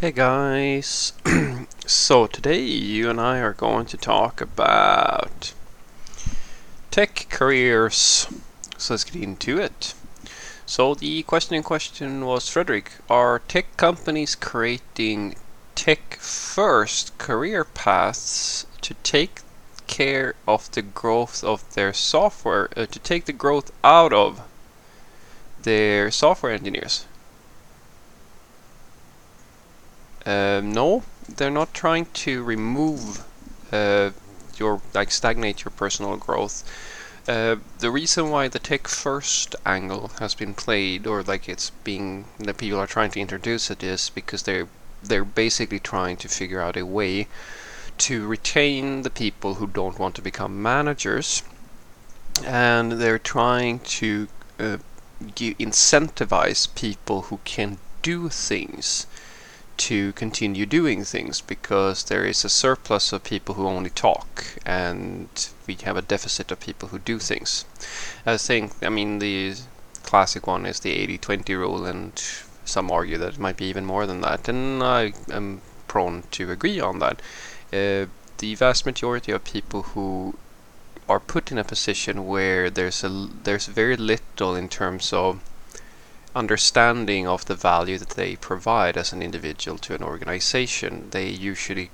Hey guys, so today you and I are going to talk about tech careers. So let's get into it. So the question in question was Frederick, are tech companies creating tech first career paths to take care of the growth of their software, uh, to take the growth out of their software engineers? Uh, no, they're not trying to remove uh, your like stagnate your personal growth. Uh, the reason why the tech first angle has been played, or like it's being that people are trying to introduce it, is because they're they're basically trying to figure out a way to retain the people who don't want to become managers, and they're trying to uh, incentivize people who can do things to continue doing things because there is a surplus of people who only talk and we have a deficit of people who do things. I think, I mean, the classic one is the 80 20 rule, and some argue that it might be even more than that, and I am prone to agree on that. Uh, the vast majority of people who are put in a position where there's a there's very little in terms of understanding of the value that they provide as an individual to an organization. They usually,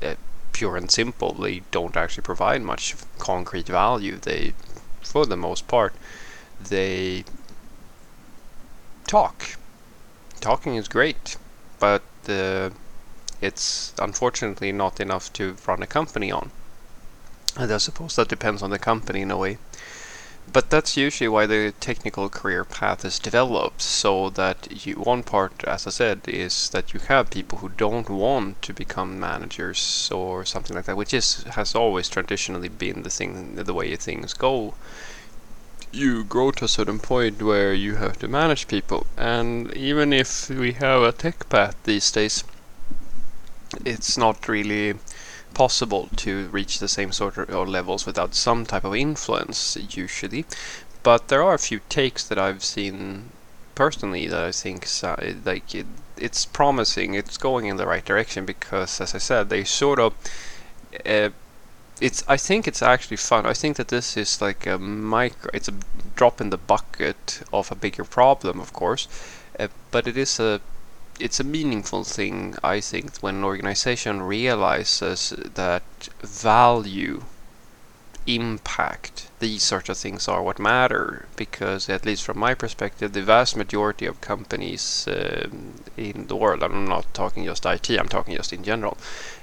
uh, pure and simple, they don't actually provide much concrete value. They, for the most part, they talk. Talking is great, but uh, it's unfortunately not enough to run a company on. And I suppose that depends on the company in a way. But that's usually why the technical career path is developed, so that you, one part, as I said, is that you have people who don't want to become managers or something like that, which is has always traditionally been the thing, the way things go. You grow to a certain point where you have to manage people, and even if we have a tech path these days, it's not really possible to reach the same sort of levels without some type of influence usually. But there are a few takes that I've seen personally that I think like it, it's promising. It's going in the right direction because as I said they sort of uh, it's I think it's actually fun. I think that this is like a micro it's a drop in the bucket of a bigger problem of course. Uh, but it is a it's a meaningful thing, I think, when an organization realizes that value, impact, these sorts of things are what matter. Because, at least from my perspective, the vast majority of companies uh, in the world, I'm not talking just IT, I'm talking just in general,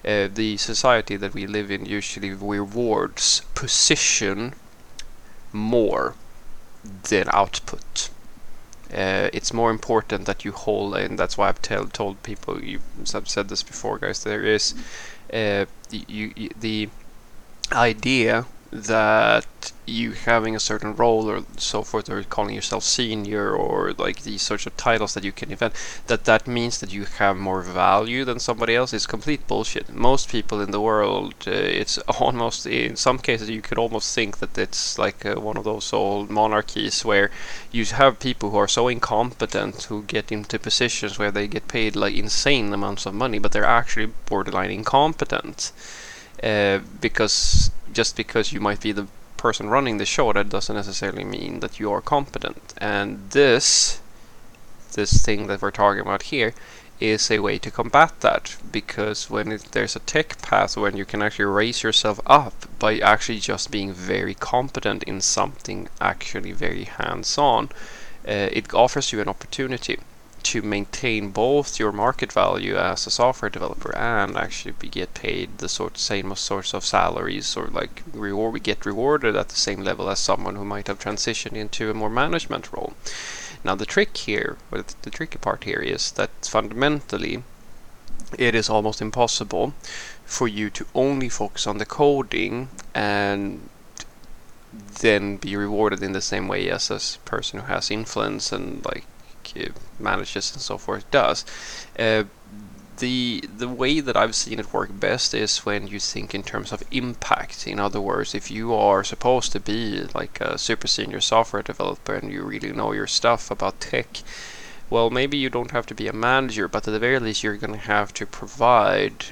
uh, the society that we live in usually rewards position more than output uh, it's more important that you hold, and that's why I've tell, told people. You have said this before, guys. There is uh, you, you, the idea that you having a certain role or so forth or calling yourself senior or like these sorts of titles that you can invent that that means that you have more value than somebody else is complete bullshit. Most people in the world uh, it's almost in some cases you could almost think that it's like uh, one of those old monarchies where you have people who are so incompetent who get into positions where they get paid like insane amounts of money but they're actually borderline incompetent uh, because just because you might be the person running the show, that doesn't necessarily mean that you are competent. And this, this thing that we're talking about here, is a way to combat that because when it, there's a tech path when you can actually raise yourself up by actually just being very competent in something actually very hands-on uh, it offers you an opportunity to maintain both your market value as a software developer and actually be get paid the sort same sorts of salaries or like reward we get rewarded at the same level as someone who might have transitioned into a more management role. Now the trick here, or the tricky part here is that fundamentally it is almost impossible for you to only focus on the coding and then be rewarded in the same way as a person who has influence and like manages and so forth does. Uh, the the way that I've seen it work best is when you think in terms of impact. In other words, if you are supposed to be like a super senior software developer and you really know your stuff about tech, well, maybe you don't have to be a manager, but at the very least, you're going to have to provide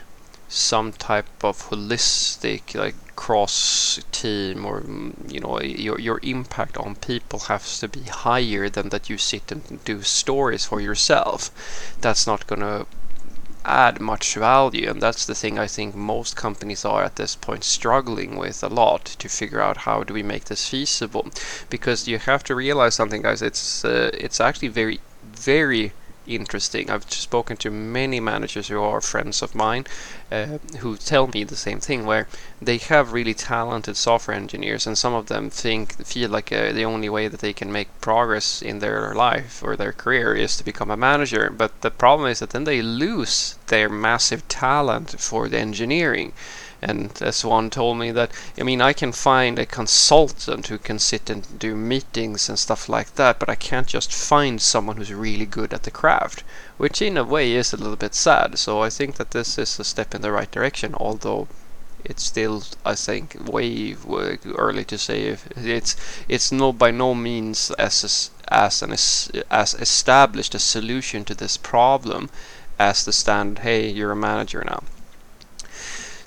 some type of holistic, like cross team, or you know, your your impact on people has to be higher than that you sit and do stories for yourself. That's not going to add much value and that's the thing I think most companies are at this point struggling with a lot to figure out how do we make this feasible because you have to realize something guys it's uh, it's actually very very interesting. I've spoken to many managers who are friends of mine uh, who tell me the same thing, where they have really talented software engineers, and some of them think feel like uh, the only way that they can make progress in their life or their career is to become a manager. But the problem is that then they lose their massive talent for the engineering. And as one told me that, I mean, I can find a consultant who can sit and do meetings and stuff like that, but I can't just find someone who's really good at the craft, which in a way is a little bit sad. So I think that this is a step in the right direction, although it's still, I think, way, early to say if it's it's no by no means as as an as established a solution to this problem as the stand. Hey, you're a manager now.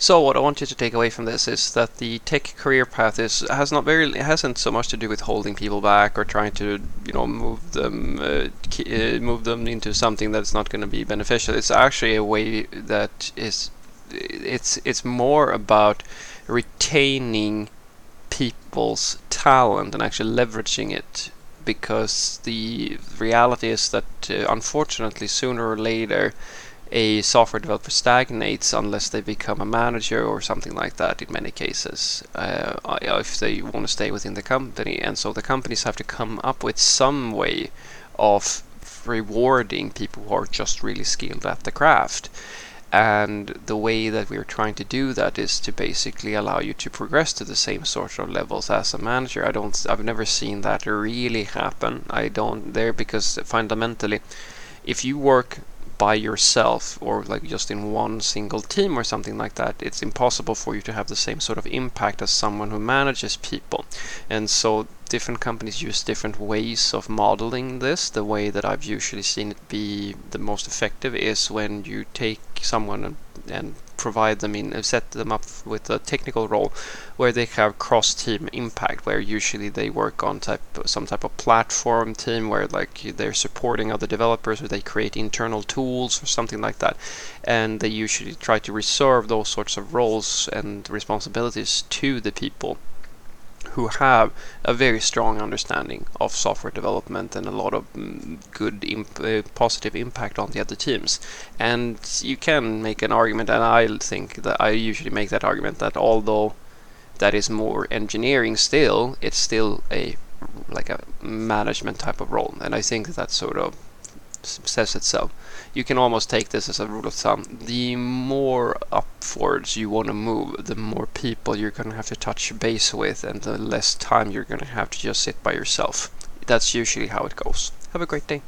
So what I want you to take away from this is that the tech career path is has not very hasn't so much to do with holding people back or trying to you know move them uh, uh move them into something that's not going to be beneficial. It's actually a way that is it's it's more about retaining people's talent and actually leveraging it because the reality is that uh, unfortunately sooner or later a software developer stagnates unless they become a manager or something like that in many cases. Uh, if they want to stay within the company and so the companies have to come up with some way of rewarding people who are just really skilled at the craft. And the way that we're trying to do that is to basically allow you to progress to the same sort of levels as a manager. I don't i've never seen that really happen. I don't there because fundamentally if you work by yourself or like just in one single team or something like that, it's impossible for you to have the same sort of impact as someone who manages people. And so different companies use different ways of modeling this. The way that I've usually seen it be the most effective is when you take someone and, and provide them in uh, set them up with a technical role where they have cross team impact where usually they work on type some type of platform team where like they're supporting other developers or they create internal tools or something like that. And they usually try to reserve those sorts of roles and responsibilities to the people who have a very strong understanding of software development and a lot of mm, good imp uh, positive impact on the other teams. And you can make an argument, and I think that I usually make that argument that although that is more engineering still, it's still a like a management type of role. And I think that sort of says itself. You can almost take this as a rule of thumb. The more upwards you want to move, the more people you're going to have to touch base with, and the less time you're going to have to just sit by yourself. That's usually how it goes. Have a great day.